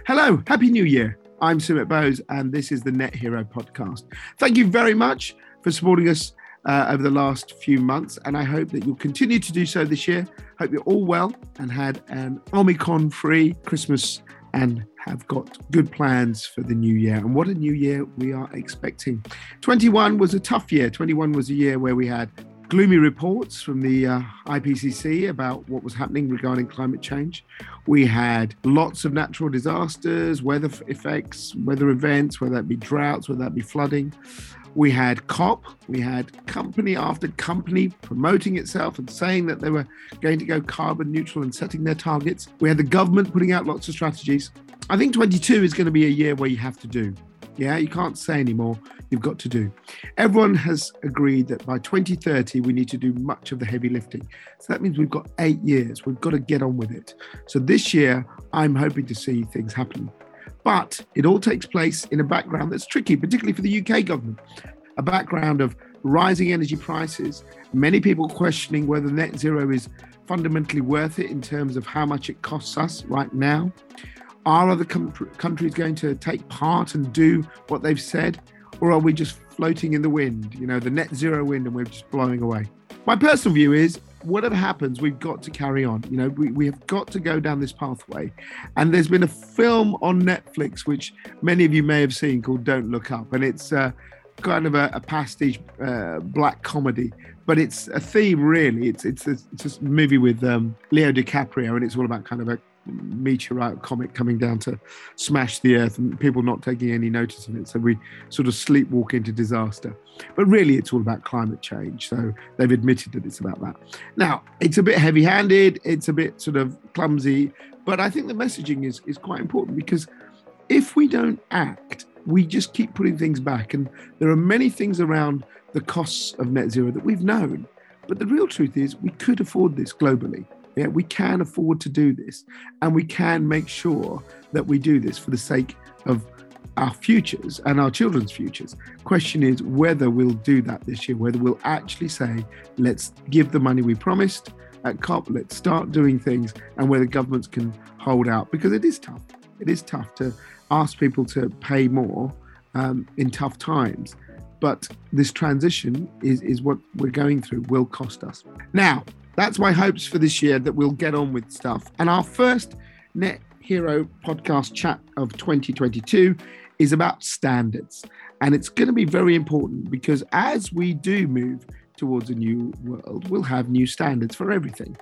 Hello, Happy New Year. I'm Sumit Bose, and this is the Net Hero podcast. Thank you very much for supporting us uh, over the last few months, and I hope that you'll continue to do so this year. Hope you're all well and had an Omicron free Christmas and have got good plans for the new year. And what a new year we are expecting. 21 was a tough year. 21 was a year where we had gloomy reports from the uh, IPCC about what was happening regarding climate change. We had lots of natural disasters, weather effects, weather events, whether that be droughts, whether that be flooding. We had COP, we had company after company promoting itself and saying that they were going to go carbon neutral and setting their targets. We had the government putting out lots of strategies. I think 22 is going to be a year where you have to do. Yeah, you can't say anymore. You've got to do. Everyone has agreed that by 2030, we need to do much of the heavy lifting. So that means we've got eight years. We've got to get on with it. So this year, I'm hoping to see things happen. But it all takes place in a background that's tricky, particularly for the UK government. A background of rising energy prices, many people questioning whether net zero is fundamentally worth it in terms of how much it costs us right now. Are other com- countries going to take part and do what they've said? Or are we just floating in the wind, you know, the net zero wind, and we're just blowing away? My personal view is whatever happens, we've got to carry on. You know, we, we have got to go down this pathway. And there's been a film on Netflix, which many of you may have seen, called Don't Look Up. And it's uh, kind of a, a pastiche uh, black comedy, but it's a theme, really. It's, it's, a, it's a movie with um, Leo DiCaprio, and it's all about kind of a meteorite comet coming down to smash the earth and people not taking any notice of it. So we sort of sleepwalk into disaster. But really, it's all about climate change. So they've admitted that it's about that. Now, it's a bit heavy handed, it's a bit sort of clumsy, but I think the messaging is, is quite important because if we don't act, we just keep putting things back. And there are many things around the costs of net zero that we've known. But the real truth is, we could afford this globally. Yeah, we can afford to do this, and we can make sure that we do this for the sake of our futures and our children's futures. Question is whether we'll do that this year, whether we'll actually say, let's give the money we promised at COP, let's start doing things, and whether governments can hold out because it is tough. It is tough to ask people to pay more um, in tough times. But this transition is, is what we're going through, will cost us. Now, that's my hopes for this year that we'll get on with stuff. And our first Net Hero podcast chat of 2022 is about standards. And it's going to be very important because as we do move towards a new world, we'll have new standards for everything.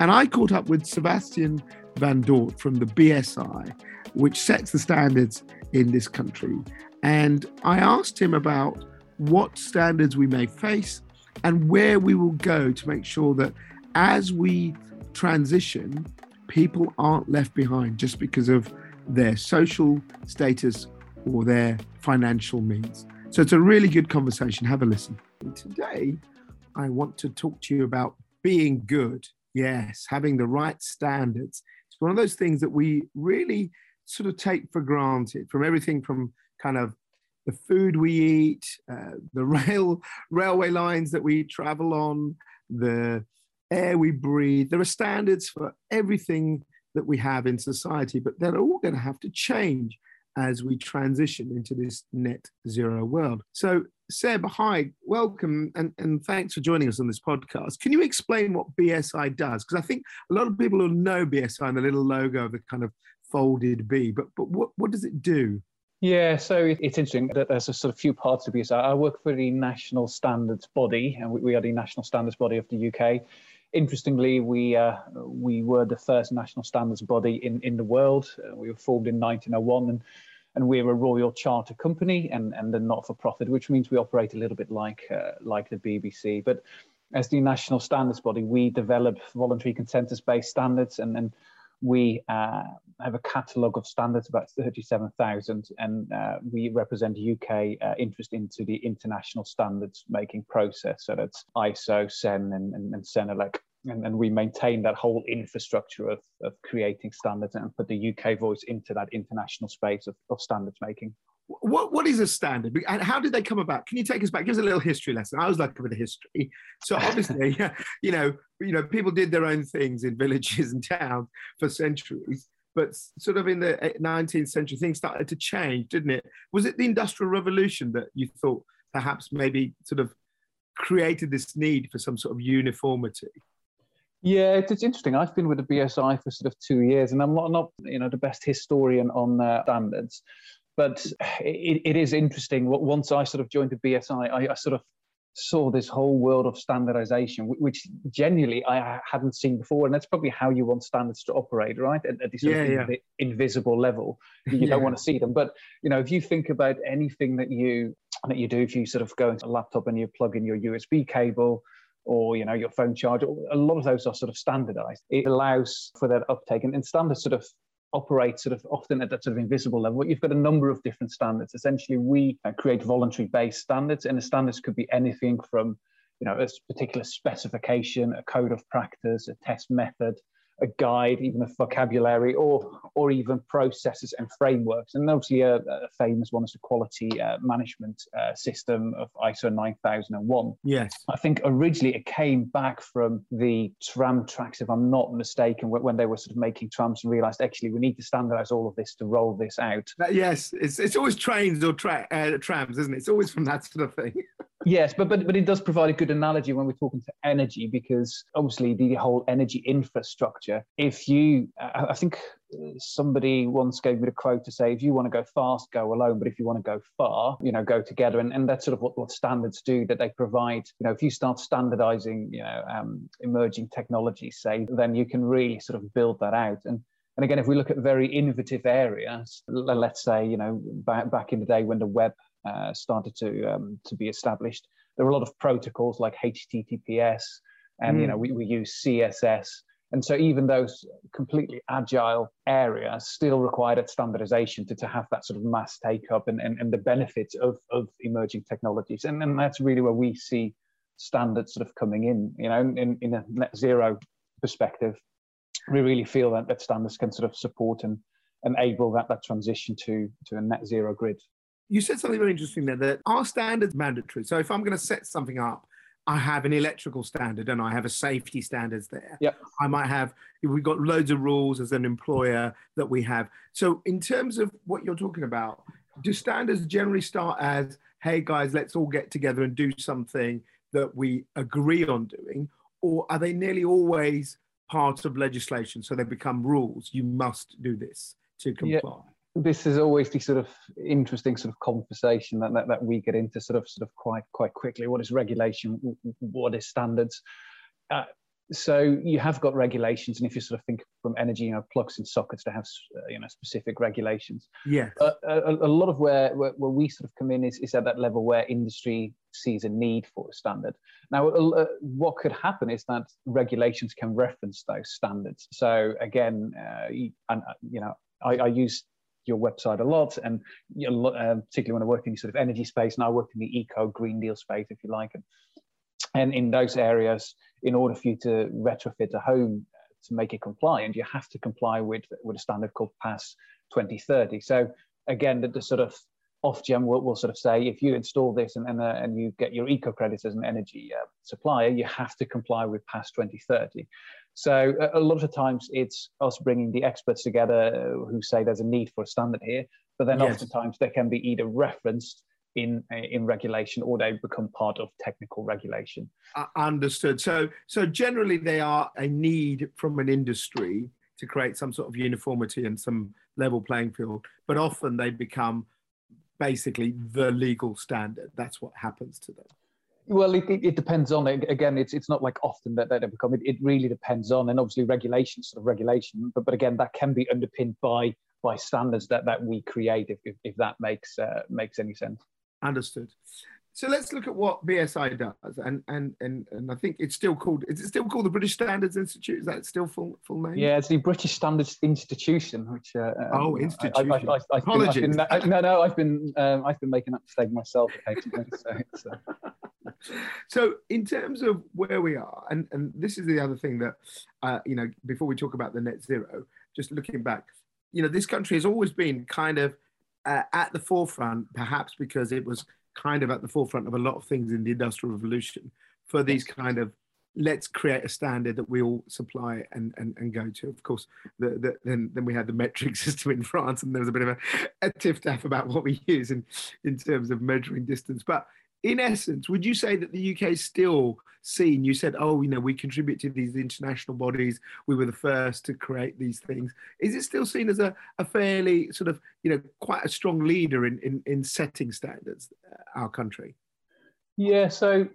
And I caught up with Sebastian Van Dort from the BSI, which sets the standards in this country. And I asked him about what standards we may face and where we will go to make sure that as we transition, people aren't left behind just because of their social status or their financial means. So it's a really good conversation. Have a listen. Today, I want to talk to you about being good. Yes, having the right standards. It's one of those things that we really sort of take for granted from everything from kind of the food we eat, uh, the rail railway lines that we travel on, the air we breathe. There are standards for everything that we have in society, but they're all going to have to change as we transition into this net zero world. So, Seb, hi, welcome, and, and thanks for joining us on this podcast. Can you explain what BSI does? Because I think a lot of people will know BSI and the little logo of the kind of folded B, but, but what, what does it do? Yeah, so it's interesting that there's a sort of few parts to BSI. I work for the National Standards Body, and we are the National Standards Body of the UK interestingly, we uh, we were the first national standards body in in the world. Uh, we were formed in 1901, and and we're a royal charter company and and a not for profit, which means we operate a little bit like uh, like the BBC. But as the national standards body, we develop voluntary consensus based standards and and we uh, have a catalogue of standards, about 37,000, and uh, we represent UK uh, interest into the international standards making process. So that's ISO, CEN, and, and, and CENELEC. And, and we maintain that whole infrastructure of, of creating standards and put the UK voice into that international space of, of standards making what what is a standard? And how did they come about? Can you take us back? Give us a little history lesson. I was like a bit of history. So obviously you know you know people did their own things in villages and towns for centuries. But sort of in the 19th century, things started to change, didn't it? Was it the Industrial Revolution that you thought perhaps maybe sort of created this need for some sort of uniformity? Yeah, it's interesting. I've been with the BSI for sort of two years, and I'm not, not you know, the best historian on uh, standards, but it, it is interesting. Once I sort of joined the BSI, I, I sort of saw this whole world of standardization, which genuinely I hadn't seen before. And that's probably how you want standards to operate, right? At, at this yeah, yeah. invisible level. You yeah. don't want to see them. But, you know, if you think about anything that you that you do, if you sort of go into a laptop and you plug in your USB cable, or you know your phone charger a lot of those are sort of standardized it allows for that uptake and, and standards sort of operate sort of often at that sort of invisible level. You've got a number of different standards. Essentially, we uh, create voluntary based standards, and the standards could be anything from you know a particular specification, a code of practice, a test method, a guide, even a vocabulary, or or even processes and frameworks. And obviously, a, a famous one is the quality uh, management uh, system of ISO 9001. Yes, I think originally it came back from the tram tracks, if I'm not mistaken, when they were sort of making trams and realised actually we need to standardise all of this to roll this out. yes, it's it's always trains or tra- uh, trams, isn't it? It's always from that sort of thing. Yes, but, but but it does provide a good analogy when we're talking to energy because obviously the whole energy infrastructure. If you, I think somebody once gave me the quote to say, if you want to go fast, go alone, but if you want to go far, you know, go together. And, and that's sort of what, what standards do that they provide. You know, if you start standardizing, you know, um, emerging technologies, say, then you can really sort of build that out. And and again, if we look at very innovative areas, let's say, you know, back, back in the day when the web uh, started to um, to be established. There were a lot of protocols like HTTPS, and mm. you know we, we use CSS. And so even those completely agile areas still required standardization to, to have that sort of mass take up and, and, and the benefits of, of emerging technologies. And, and that's really where we see standards sort of coming in, you know, in, in a net zero perspective. We really feel that, that standards can sort of support and enable that, that transition to, to a net zero grid. You said something very interesting there that our standards mandatory. So if I'm going to set something up, I have an electrical standard and I have a safety standards there. Yep. I might have, we've got loads of rules as an employer that we have. So, in terms of what you're talking about, do standards generally start as, hey guys, let's all get together and do something that we agree on doing? Or are they nearly always part of legislation? So they become rules. You must do this to comply. Yeah this is always the sort of interesting sort of conversation that, that, that we get into sort of sort of quite quite quickly. What is regulation? What is standards? Uh, so you have got regulations, and if you sort of think from energy, you know, plugs and sockets to have uh, you know specific regulations. Yeah. Uh, a, a, lot of where, where, where we sort of come in is, is at that level where industry sees a need for a standard. Now, uh, what could happen is that regulations can reference those standards. So again, uh, and uh, you know, I, I use your website a lot, and you know, uh, particularly when I work in the sort of energy space, and I work in the eco Green Deal space, if you like, and, and in those areas, in order for you to retrofit a home uh, to make it compliant, you have to comply with with a standard called PAS 2030. So again, the, the sort of Ofgem will, will sort of say if you install this and and, uh, and you get your eco credits as an energy uh, supplier, you have to comply with PAS 2030. So a, a lot of times it's us bringing the experts together uh, who say there's a need for a standard here, but then yes. oftentimes they can be either referenced in in regulation or they become part of technical regulation. Uh, understood. So so generally they are a need from an industry to create some sort of uniformity and some level playing field, but often they become basically the legal standard. That's what happens to them. Well, it, it, it, depends on it. Again, it's it's not like often that, that they become. It, it really depends on, and obviously regulation, sort of regulation. But but again, that can be underpinned by by standards that that we create. If if, if that makes uh, makes any sense. Understood. So let's look at what BSI does, and and and and I think it's still called. Is it still called the British Standards Institute? Is that still full full name? Yeah, it's the British Standards Institution, which. Uh, oh, um, institution. I, I, I, Apologies. Been, been, no, no, I've been um, I've been making that mistake myself occasionally. so, so in terms of where we are, and and this is the other thing that, uh, you know, before we talk about the net zero, just looking back, you know, this country has always been kind of uh, at the forefront, perhaps because it was kind of at the forefront of a lot of things in the industrial revolution for these kind of let's create a standard that we all supply and, and, and go to. Of course, the, the, then then we had the metric system in France, and there was a bit of a, a tiff taff about what we use in in terms of measuring distance. But in essence, would you say that the UK is still seen? You said, oh, you know, we contribute to these international bodies. We were the first to create these things. Is it still seen as a, a fairly sort of, you know, quite a strong leader in, in, in setting standards, uh, our country? Yeah, so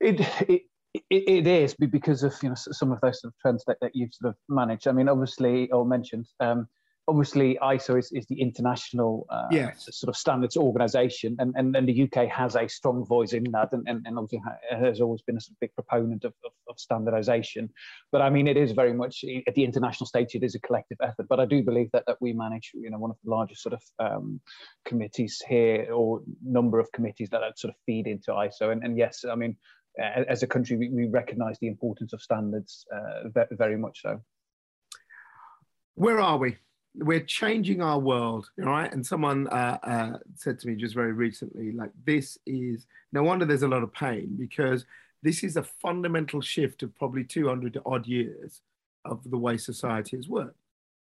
it, it it, is because of you know some of those sort of trends that, that you've sort of managed. I mean, obviously, or mentioned, um, obviously ISO is, is the international uh, yes. sort of standards organization, and, and, and the UK has a strong voice in that, and, and, and obviously has always been a sort of big proponent of, of, of, standardization. But I mean, it is very much at the international stage, it is a collective effort. But I do believe that, that we manage, you know, one of the largest sort of um, committees here, or number of committees that sort of feed into ISO. And, and yes, I mean, as a country, we, we recognize the importance of standards uh, very much so. Where are we? We're changing our world, all right? And someone uh, uh, said to me just very recently, like, this is no wonder there's a lot of pain because this is a fundamental shift of probably 200 odd years of the way society has worked.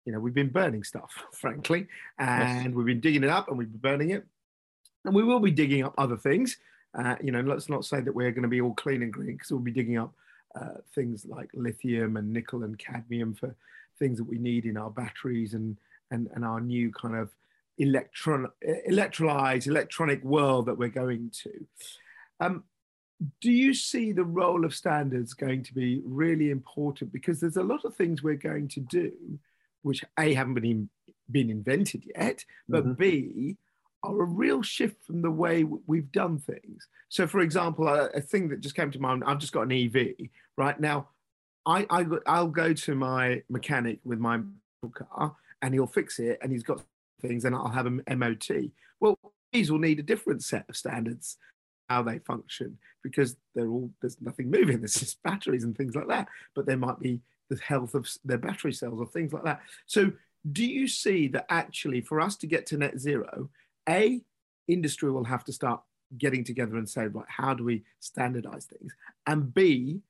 You know, we've been burning stuff, frankly, and yes. we've been digging it up and we've been burning it. And we will be digging up other things. Uh, you know, let's not say that we're going to be all clean and green because we'll be digging up uh, things like lithium and nickel and cadmium for things that we need in our batteries and and, and our new kind of electron electrolyzed electronic world that we're going to. Um, do you see the role of standards going to be really important? Because there's a lot of things we're going to do, which A, haven't been, in, been invented yet, but mm-hmm. B, are a real shift from the way we've done things. So, for example, a, a, thing that just came to mind, I've just got an EV right now. I, I I'll go to my mechanic with my car and he'll fix it and he's got things and I'll have an MOT. Well, these will need a different set of standards how they function because they're all there's nothing moving. There's just batteries and things like that. But there might be the health of their battery cells or things like that. So do you see that actually for us to get to net zero, A, industry will have to start getting together and say, right, how do we standardize things? And B,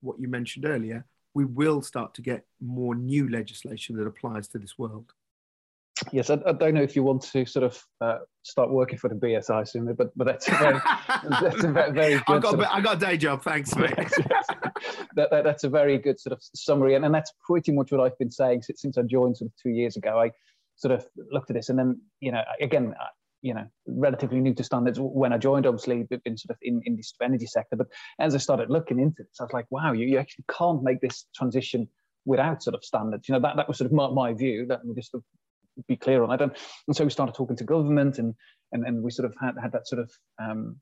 what you mentioned earlier, we will start to get more new legislation that applies to this world. Yes, I, I don't know if you want to sort of uh, start working for the BSI soon, but but that's a very, that's a very, very good. I got, of, I got a day job, thanks, mate. that, that, that's a very good sort of summary, and, and that's pretty much what I've been saying since, since I joined sort of two years ago. I sort of looked at this, and then you know, again, you know relatively new to standards when I joined. Obviously, we've been sort of in, in the energy sector, but as I started looking into this, I was like, wow, you, you actually can't make this transition without sort of standards. You know, that, that was sort of my, my view. That just be clear on that. And, and so we started talking to government, and and, and we sort of had, had that sort of um,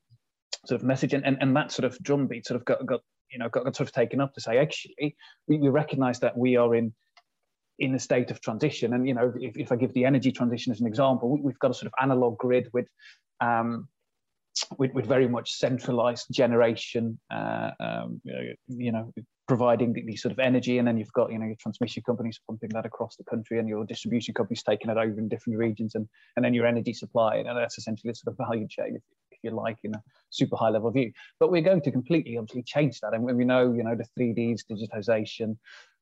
sort of message, and, and, and that sort of drumbeat sort of got got you know got, got sort of taken up to say actually we, we recognise that we are in in a state of transition. And you know, if, if I give the energy transition as an example, we, have got a sort of analog grid with um, with, with, very much centralized generation, uh, um, you know, providing the, the, sort of energy, and then you've got you know your transmission companies pumping that across the country, and your distribution companies taking it over in different regions, and and then your energy supply, and that's essentially a sort of value chain, if, you like, in a super high level view. But we're going to completely obviously change that, and we know you know the three Ds, digitization,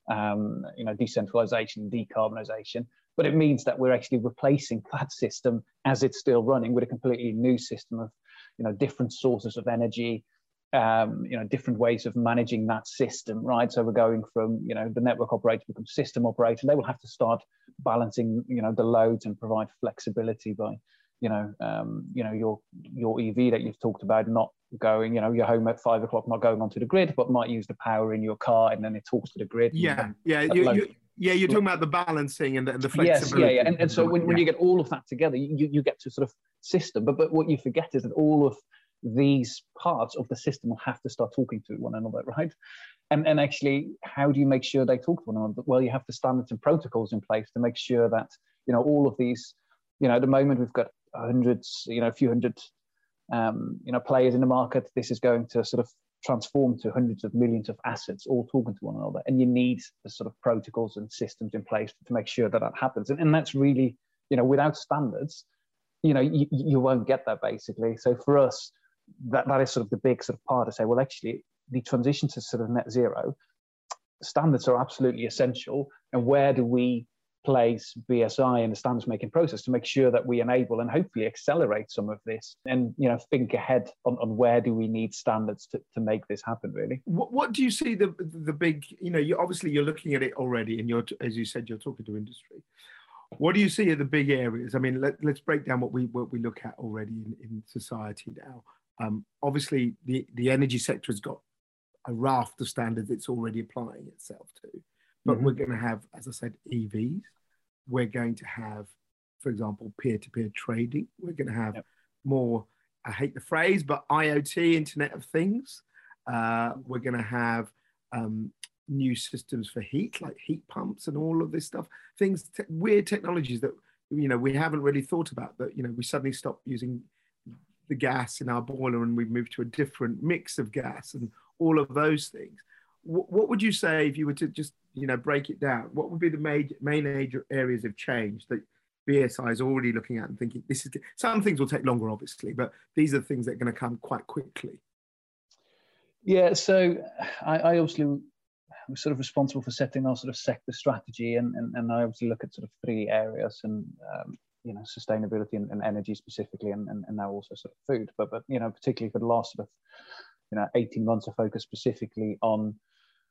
um, you know, decentralization, decarbonisation. But it means that we're actually replacing that system as it's still running with a completely new system of, you know, different sources of energy, um, you know, different ways of managing that system, right? So we're going from, you know, the network operator becomes system operator. They will have to start balancing, you know, the loads and provide flexibility by, you know, um, you know, your your EV that you've talked about not going, you know, you're home at five o'clock, not going onto the grid, but might use the power in your car and then it talks to the grid. Yeah, yeah. You, you, yeah, you're talking about the balancing and the, and the flexibility. Yes, yeah, yeah. And, and so when, yeah. when you get all of that together, you, you get to sort of system. But but what you forget is that all of these parts of the system will have to start talking to one another, right? And and actually, how do you make sure they talk to one another? Well, you have the standards and protocols in place to make sure that you know all of these. You know, at the moment we've got hundreds, you know, a few hundred um, you know, players in the market. This is going to sort of transform to hundreds of millions of assets all talking to one another. And you need the sort of protocols and systems in place to make sure that that happens. And, and that's really, you know, without standards, you know, you, you won't get that basically. So for us, that, that is sort of the big sort of part to say, well, actually, the transition to sort of net zero, standards are absolutely essential. And where do we place BSI in the standards making process to make sure that we enable and hopefully accelerate some of this and you know think ahead on, on where do we need standards to, to make this happen really. What, what do you see the the big you know you obviously you're looking at it already and you're as you said you're talking to industry. What do you see are the big areas? I mean let, let's break down what we what we look at already in, in society now. Um, obviously the the energy sector has got a raft of standards it's already applying itself to but mm-hmm. we're going to have as i said evs we're going to have, for example, peer to peer trading. We're going to have yep. more, I hate the phrase, but IoT, Internet of Things. Uh, we're going to have um, new systems for heat, like heat pumps and all of this stuff. Things, te- weird technologies that you know we haven't really thought about. That you know we suddenly stop using the gas in our boiler and we move to a different mix of gas and all of those things what would you say if you were to just you know break it down? What would be the major, main areas of change that BSI is already looking at and thinking this is some things will take longer, obviously, but these are things that are going to come quite quickly. Yeah, so I, I obviously was sort of responsible for setting our sort of sector strategy, and, and, and I obviously look at sort of three areas, and um, you know sustainability and, and energy specifically, and, and, and now also sort of food. But but you know particularly for the last sort of you know 18 months, I focus specifically on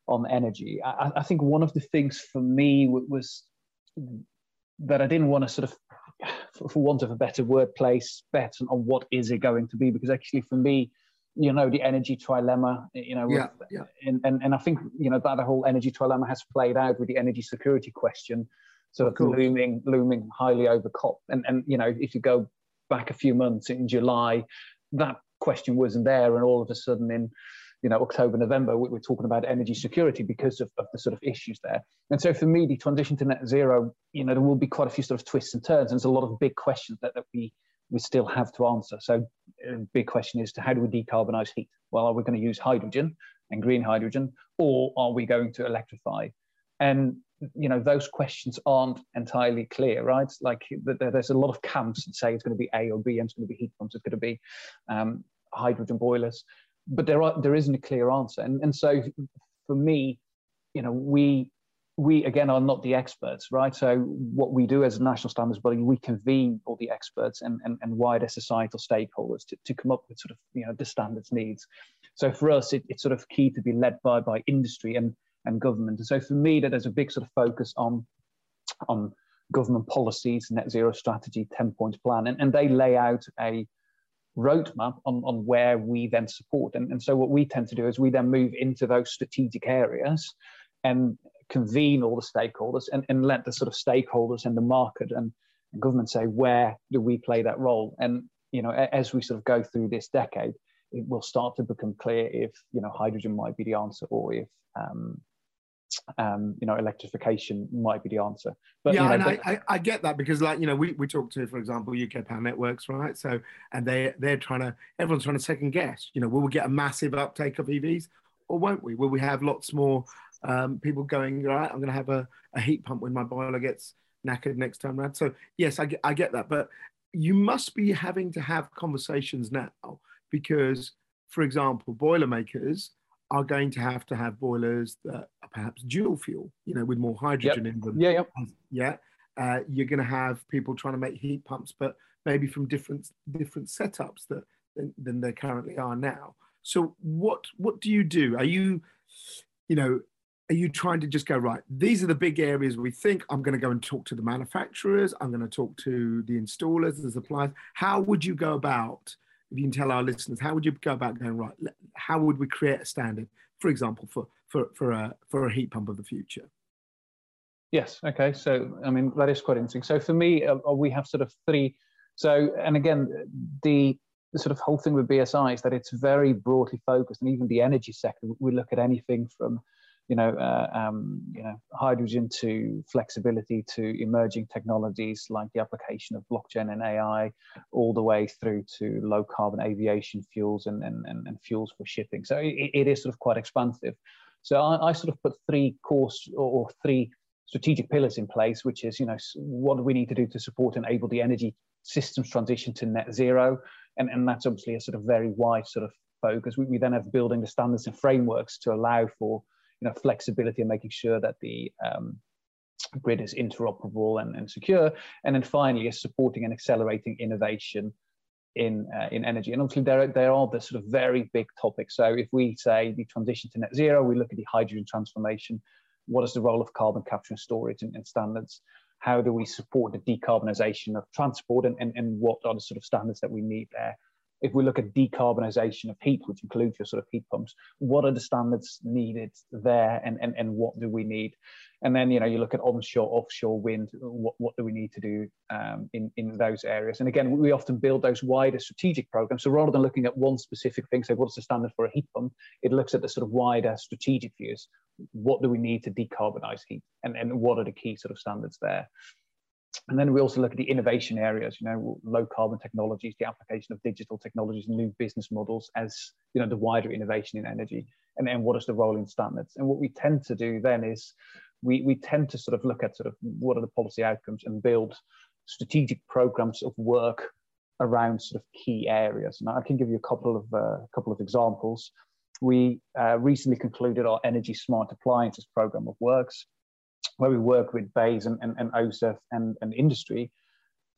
on energy. I, I think one of the things for me was that I didn't want to sort of, for want of a better word, place bets on what is it going to be because actually for me, you know, the energy trilemma, you know, yeah, yeah. And, and, and I think, you know, that the whole energy trilemma has played out with the energy security question sort of, of looming, looming highly over COP. And, and, you know, if you go back a few months in July, that question wasn't there. And all of a sudden in, you know October November we are talking about energy security because of, of the sort of issues there. And so for me the transition to net zero you know there will be quite a few sort of twists and turns and there's a lot of big questions that, that we we still have to answer. So a uh, big question is to how do we decarbonize heat? Well are we going to use hydrogen and green hydrogen or are we going to electrify? And you know those questions aren't entirely clear right? Like there's a lot of camps that say it's going to be a or b and it's going to be heat pumps it's going to be um, hydrogen boilers but there are there isn't a clear answer. And, and so for me you know we we again are not the experts right? So what we do as a national standards body we convene all the experts and, and, and wider societal stakeholders to, to come up with sort of you know the standards needs. So for us it, it's sort of key to be led by by industry and and government. And so for me that there's a big sort of focus on on government policies net zero strategy 10 point plan and, and they lay out a roadmap on, on where we then support. And, and so what we tend to do is we then move into those strategic areas and convene all the stakeholders and, and let the sort of stakeholders and the market and, and government say where do we play that role. And you know, as we sort of go through this decade, it will start to become clear if you know hydrogen might be the answer or if um, um, you know, electrification might be the answer. But yeah, you know, and I, I, get that because, like, you know, we, we talk to, for example, UK Power Networks, right? So, and they they're trying to, everyone's trying to second guess. You know, will we get a massive uptake of EVs, or won't we? Will we have lots more um, people going? Right, I'm going to have a, a heat pump when my boiler gets knackered next time around. So, yes, I get I get that, but you must be having to have conversations now because, for example, boiler makers are going to have to have boilers that are perhaps dual fuel, you know, with more hydrogen yep. in them. Yeah, yep. yeah. Uh, you're going to have people trying to make heat pumps, but maybe from different different setups that than, than they currently are now. So what what do you do? Are you, you know, are you trying to just go right? These are the big areas we think. I'm going to go and talk to the manufacturers. I'm going to talk to the installers, the suppliers. How would you go about? If you can tell our listeners, how would you go about going right? How would we create a standard, for example, for for for a for a heat pump of the future? Yes. Okay. So I mean that is quite interesting. So for me, uh, uh we have sort of three. So and again, the the sort of whole thing with BSI is that it's very broadly focused, and even the energy sector, we look at anything from you know, uh, um, you know, hydrogen to flexibility to emerging technologies like the application of blockchain and AI, all the way through to low carbon aviation fuels and, and, and, and fuels for shipping. So it, it is sort of quite expansive. So I, I sort of put three course or three strategic pillars in place, which is, you know, what do we need to do to support and enable the energy systems transition to net zero? And, and that's obviously a sort of very wide sort of focus. We, we then have building the standards and frameworks to allow for you know flexibility and making sure that the um, grid is interoperable and, and secure. And then finally, is supporting and accelerating innovation in uh, in energy. And obviously, there there are the sort of very big topics. So if we say the transition to net zero, we look at the hydrogen transformation. What is the role of carbon capture and storage and, and standards? How do we support the decarbonisation of transport, and, and, and what are the sort of standards that we need there? If we look at decarbonisation of heat, which includes your sort of heat pumps, what are the standards needed there and, and, and what do we need? And then, you know, you look at onshore, offshore wind, what, what do we need to do um, in, in those areas? And again, we often build those wider strategic programs. So rather than looking at one specific thing, say, what's the standard for a heat pump? It looks at the sort of wider strategic views. What do we need to decarbonise heat? And, and what are the key sort of standards there? And then we also look at the innovation areas, you know, low carbon technologies, the application of digital technologies, new business models as, you know, the wider innovation in energy. And then what is the role in standards? And what we tend to do then is we, we tend to sort of look at sort of what are the policy outcomes and build strategic programs of work around sort of key areas. And I can give you a couple of uh, couple of examples. We uh, recently concluded our energy smart appliances program of works where we work with BEIS and, and, and OZEV and, and industry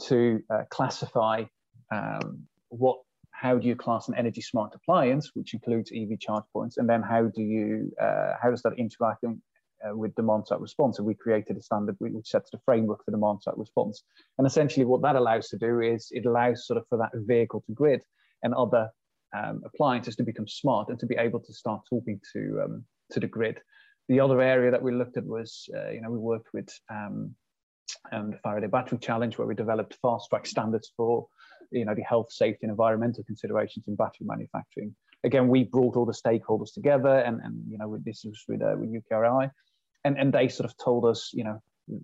to uh, classify um, what how do you class an energy smart appliance, which includes EV charge points, and then how do you uh, how does that interact in, uh, with demand side response? So we created a standard which sets the framework for demand side response. And essentially, what that allows to do is it allows sort of for that vehicle to grid and other um, appliances to become smart and to be able to start talking to um, to the grid the other area that we looked at was, uh, you know, we worked with um, um, the Faraday Battery Challenge, where we developed fast track standards for, you know, the health, safety, and environmental considerations in battery manufacturing. Again, we brought all the stakeholders together, and, and you know, this was with, uh, with UKRI, and, and they sort of told us, you know,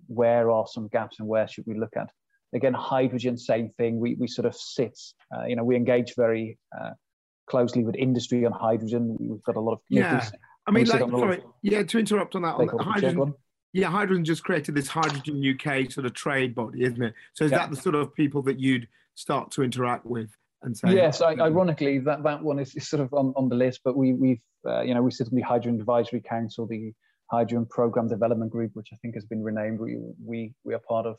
where are some gaps and where should we look at. Again, hydrogen, same thing. We, we sort of sit, uh, you know, we engage very uh, closely with industry on hydrogen. We've got a lot of committees. Yeah I mean, like, sorry, yeah, to interrupt on that, on hydrogen, yeah, hydrogen just created this Hydrogen UK sort of trade body, isn't it? So is yeah. that the sort of people that you'd start to interact with and say? Yes, I, ironically, that, that one is, is sort of on, on the list, but we, we've, uh, you know, we sit on the Hydrogen Advisory Council, the Hydrogen Program Development Group, which I think has been renamed. We, we, we are part of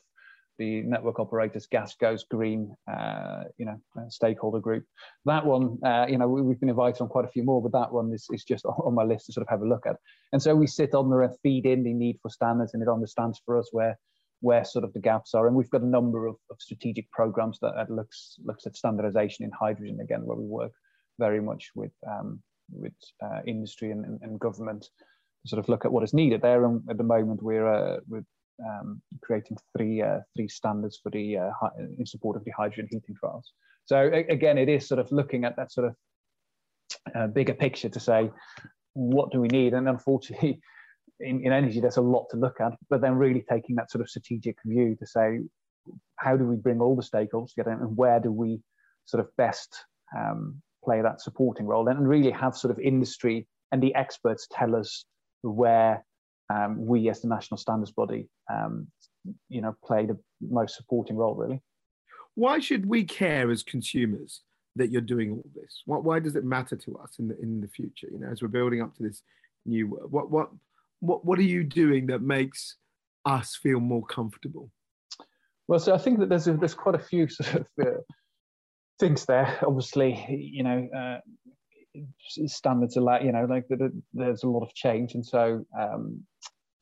the network operators gas goes green uh, you know uh, stakeholder group. That one uh, you know we, have been invited on quite a few more but that one is, is just on my list to sort of have a look at. And so we sit on there and feed in the need for standards and it understands for us where where sort of the gaps are. And we've got a number of, of strategic programs that, that looks looks at standardization in hydrogen again where we work very much with um, with uh, industry and, and, and government to sort of look at what is needed there. And at the moment we're uh, we're um, creating three uh, three standards for the uh, in support of the hydrogen heating trials. So again, it is sort of looking at that sort of uh, bigger picture to say what do we need, and unfortunately. In, in energy, there's a lot to look at, but then really taking that sort of strategic view to say, how do we bring all the stakeholders together, and where do we sort of best um, play that supporting role, and really have sort of industry and the experts tell us where um, we as the national standards body, um, you know, play the most supporting role really. Why should we care as consumers that you're doing all this? Why, why does it matter to us in the in the future? You know, as we're building up to this new, what what what what are you doing that makes us feel more comfortable? Well, so I think that there's a, there's quite a few sort of uh, things there. Obviously, you know, uh, standards are like you know like there's a lot of change. And so um,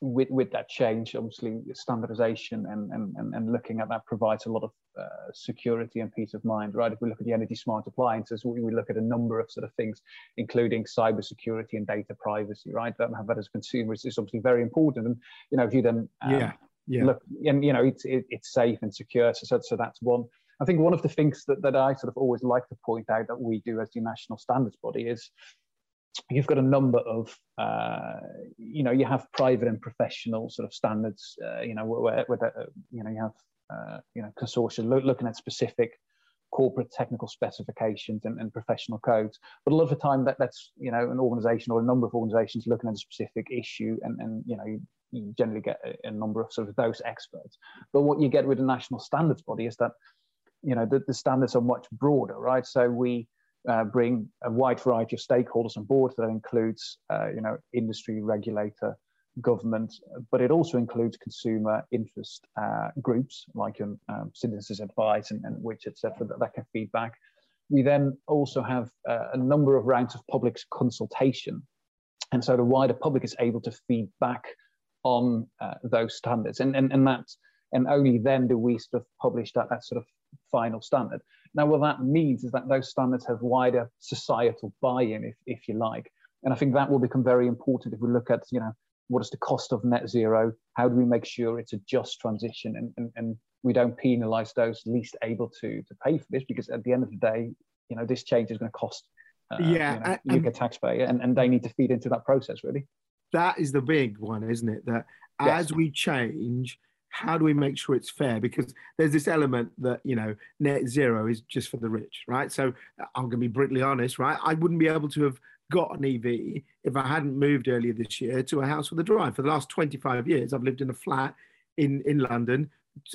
with with that change obviously standardization and and, and looking at that provides a lot of uh, security and peace of mind right? If we look at the energy smart appliances we, we look at a number of sort of things including cyber security and data privacy right? That have that as consumers is obviously very important. And you know if you then um, yeah yeah. look and you know it's it, it's safe and secure. So, so so that's one I think one of the things that, that I sort of always like to point out that we do as the national standards body is you've got a number of, uh, you know, you have private and professional sort of standards, uh, you know, where, where uh, you know, you have, uh, you know, consortia lo- looking at specific corporate technical specifications and, and, professional codes. But a lot of the time that, that's, you know, an organization or a number of organizations looking at a specific issue and, and you know, you, you generally get a, a number of sort of those experts. But what you get with a national standards body is that you know the, the standards are much broader right so we uh, bring a wide variety of stakeholders on board. That includes, uh, you know, industry, regulator, government, but it also includes consumer interest uh, groups like um, um, citizens advice and, and which etc. That, that can feedback. We then also have uh, a number of rounds of public consultation, and so the wider public is able to feed back on uh, those standards, and and and that and only then do we sort of publish that that sort of final standard. Now, what that means is that those standards have wider societal buy-in, if if you like, and I think that will become very important if we look at you know what is the cost of net zero? How do we make sure it's a just transition and, and, and we don't penalize those least able to, to pay for this? Because at the end of the day, you know, this change is going to cost uh, yeah, you know, UK taxpayer and, and they need to feed into that process, really. That is the big one, isn't it? That as yes. we change, how do we make sure it's fair? Because there's this element that, you know, net zero is just for the rich, right? So I'm going to be brutally honest, right? I wouldn't be able to have got an EV if I hadn't moved earlier this year to a house with a drive. For the last 25 years, I've lived in a flat in, in London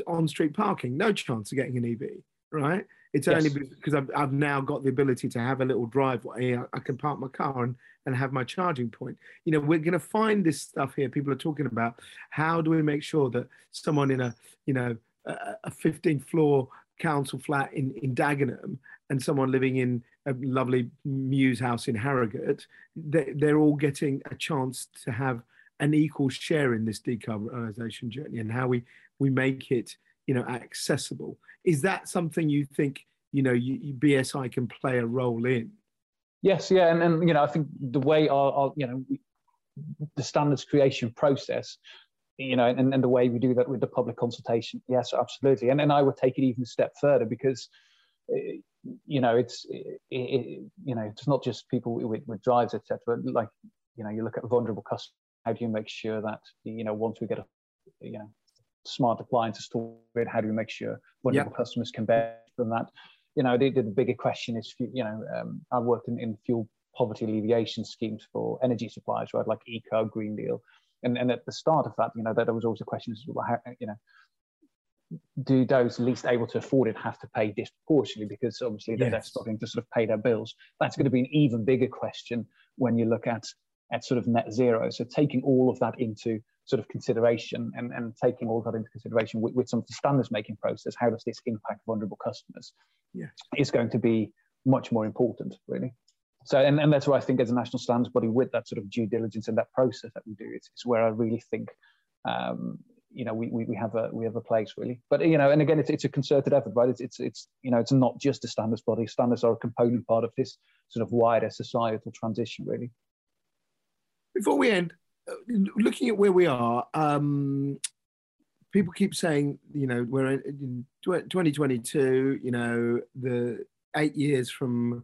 on street parking, no chance of getting an EV, right? It's yes. only because I've, I've now got the ability to have a little driveway. I, I can park my car and, and have my charging point. You know, we're going to find this stuff here. People are talking about how do we make sure that someone in a, you know, a 15th floor council flat in, in Dagenham and someone living in a lovely Mews house in Harrogate, they, they're all getting a chance to have an equal share in this decarbonisation journey and how we, we make it you know accessible. Is that something you think you know you, you BSI can play a role in? Yes, yeah, and, and you know I think the way our, our you know the standards creation process you know, and, and the way we do that with the public consultation, yes, absolutely. And and I would take it even a step further because, eh, you know, it's it, it, you know, it's not just people with, with drives, etc. Like, you know, you look at vulnerable customers. How do you make sure that you know once we get a you know smart appliances to it, how do we make sure vulnerable yep. customers can benefit from that? You know, the, the bigger question is, you know, um, I worked in, in fuel poverty alleviation schemes for energy suppliers, right, like Eco Green Deal and, and at the start of that, you know, there was always a question well, how, you know, do those least able to afford it have to pay disproportionately because obviously they're, struggling to sort of pay their bills? That's going to be an even bigger question when you look at at sort of net zero. So taking all of that into sort of consideration and, and taking all of that into consideration with, with some of the standards making process, how does this impact vulnerable customers? Yeah. Is going to be much more important, really so and, and that's why I think as a national standards body with that sort of due diligence and that process that we do, it's, it's where I really think um, you know we, we, we have a we have a place really. But you know, and again it's it's a concerted effort, right? It's it's it's you know it's not just a standards body. Standards are a component part of this sort of wider societal transition really. Before we end, uh, looking at where we are, um, people keep saying, you know, we're in 2022, you know, the eight years from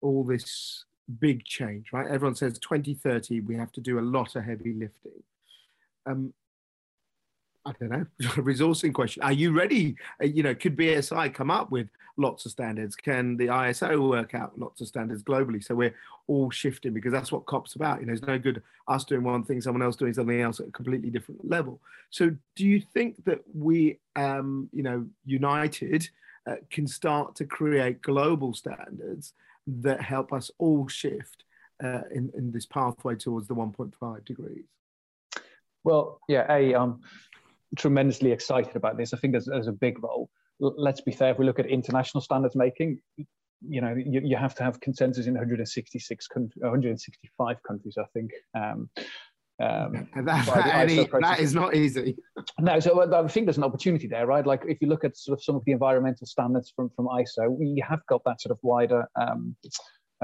all this big change, right? Everyone says 2030, we have to do a lot of heavy lifting. Um, I don't know, a resourcing question. Are you ready? Uh, you know, could BSI come up with lots of standards? Can the ISO work out lots of standards globally? So we're all shifting because that's what COP's about. You know, it's no good us doing one thing, someone else doing something else at a completely different level. So do you think that we, um, you know, united uh, can start to create global standards that help us all shift uh, in, in this pathway towards the 1.5 degrees? Well, yeah, A, I'm tremendously excited about this. I think there's, there's a big role. let's be fair, if we look at international standards making, you know, you, you have to have consensus in 166, 165 countries, I think. Um, um, that, that is not easy. no, so I think there's an opportunity there, right? Like if you look at sort of some of the environmental standards from from ISO, we have got that sort of wider um,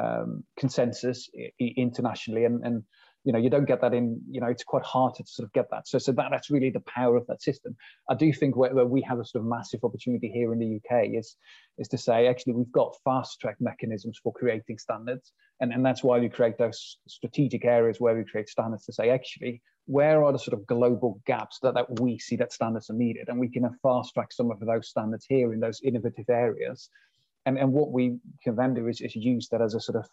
um, consensus internationally, and and you know you don't get that in you know it's quite hard to sort of get that. So so that, that's really the power of that system. I do think where, where, we have a sort of massive opportunity here in the uk is is to say actually we've got fast track mechanisms for creating standards. And and that's why we create those strategic areas where we create standards to say actually where are the sort of global gaps that, that we see that standards are needed? And we can fast track some of those standards here in those innovative areas. And, and what we can then do is, is use that as a sort of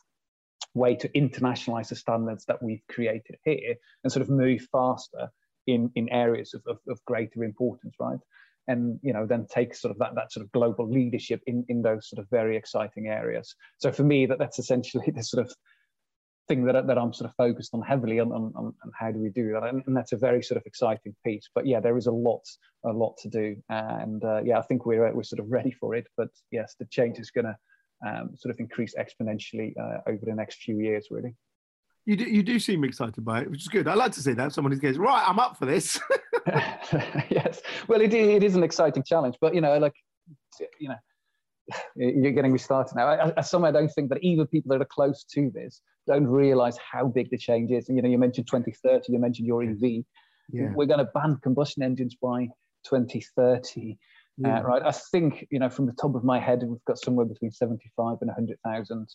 way to internationalize the standards that we've created here and sort of move faster in, in areas of, of, of greater importance, right? and you know then take sort of that that sort of global leadership in in those sort of very exciting areas. So for me, that that's essentially the sort of thing that, that I'm sort of focused on heavily on, on, on how do we do that, and, and, that's a very sort of exciting piece. But yeah, there is a lot a lot to do, and uh, yeah, I think we're we're sort of ready for it. But yes, the change is going to um, sort of increase exponentially uh, over the next few years, really. You do, you do seem excited by it, which is good. I like to see that someone who goes right. I'm up for this. yes, well, it, it is an exciting challenge, but you know, like you know, you're getting me started now. I, I, somehow don't think that even people that are close to this don't realize how big the change is. And You know, you mentioned 2030, you mentioned OZEV. Yeah. We're going to ban combustion engines by 2030. Yeah. Uh, right. I think, you know, from the top of my head, we've got somewhere between 75 and 100,000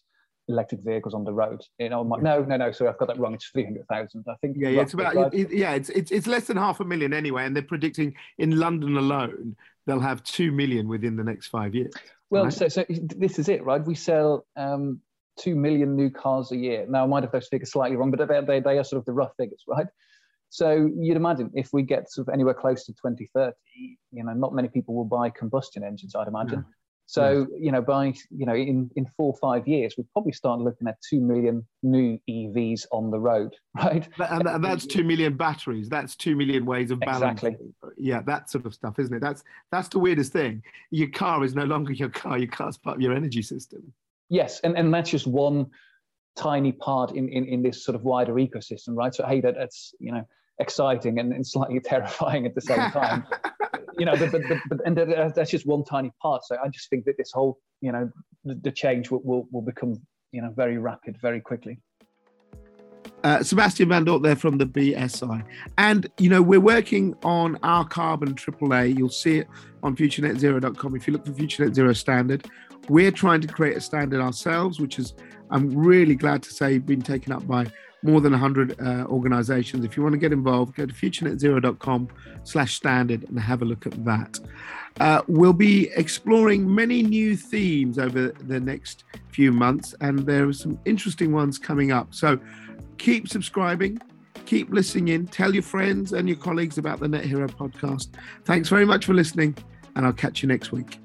electric vehicles on the road. You know, my, no, no, no. Sorry, I've got that wrong. It's 300,000. I think. Yeah, yeah. It's about, it, yeah, it's, it's, it's less than half a million anyway. And they're predicting in London alone, they'll have 2 million within the next five years. Well, right? so, so this is it, right? We sell um, 2 million new cars a year. Now, I might have those figures slightly wrong, but they, they, they are sort of the rough figures, right? So you'd imagine if we get sort of anywhere close to 2030, you know, not many people will buy combustion engines, I'd imagine. So, you know, by, you know, in, in four or five years, we'll probably start looking at 2 million new EVs on the road, right? And, and that's 2 million batteries. That's 2 million ways of balancing. Exactly. Yeah, that sort of stuff, isn't it? That's, that's the weirdest thing. Your car is no longer your car. Your car's part of your energy system. Yes. And, and that's just one tiny part in, in, in this sort of wider ecosystem, right? So, hey, that, that's, you know, exciting and, and slightly terrifying at the same time. you know, but, but, but, and that's just one tiny part. So I just think that this whole, you know, the, the change will, will, will become, you know, very rapid very quickly. Uh, Sebastian Van Dort there from the BSI. And, you know, we're working on our carbon AAA. You'll see it on futurenetzero.com. If you look for Future Net Zero Standard, we're trying to create a standard ourselves, which is, I'm really glad to say, been taken up by more than 100 uh, organizations. If you want to get involved, go to futurenetzero.com slash standard and have a look at that. Uh, we'll be exploring many new themes over the next few months, and there are some interesting ones coming up. So keep subscribing, keep listening in, tell your friends and your colleagues about the Net Zero podcast. Thanks very much for listening, and I'll catch you next week.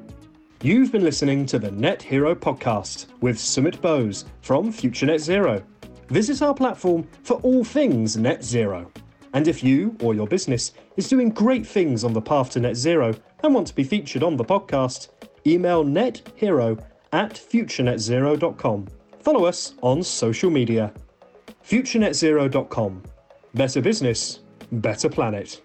You've been listening to the Net Zero podcast with Sumit Bose from Future Net Zero. Visit our platform for all things net zero. And if you or your business is doing great things on the path to net zero and want to be featured on the podcast, email netzero at futurenetzero.com. Follow us on social media. futurenetzero.com. Better business, better planet.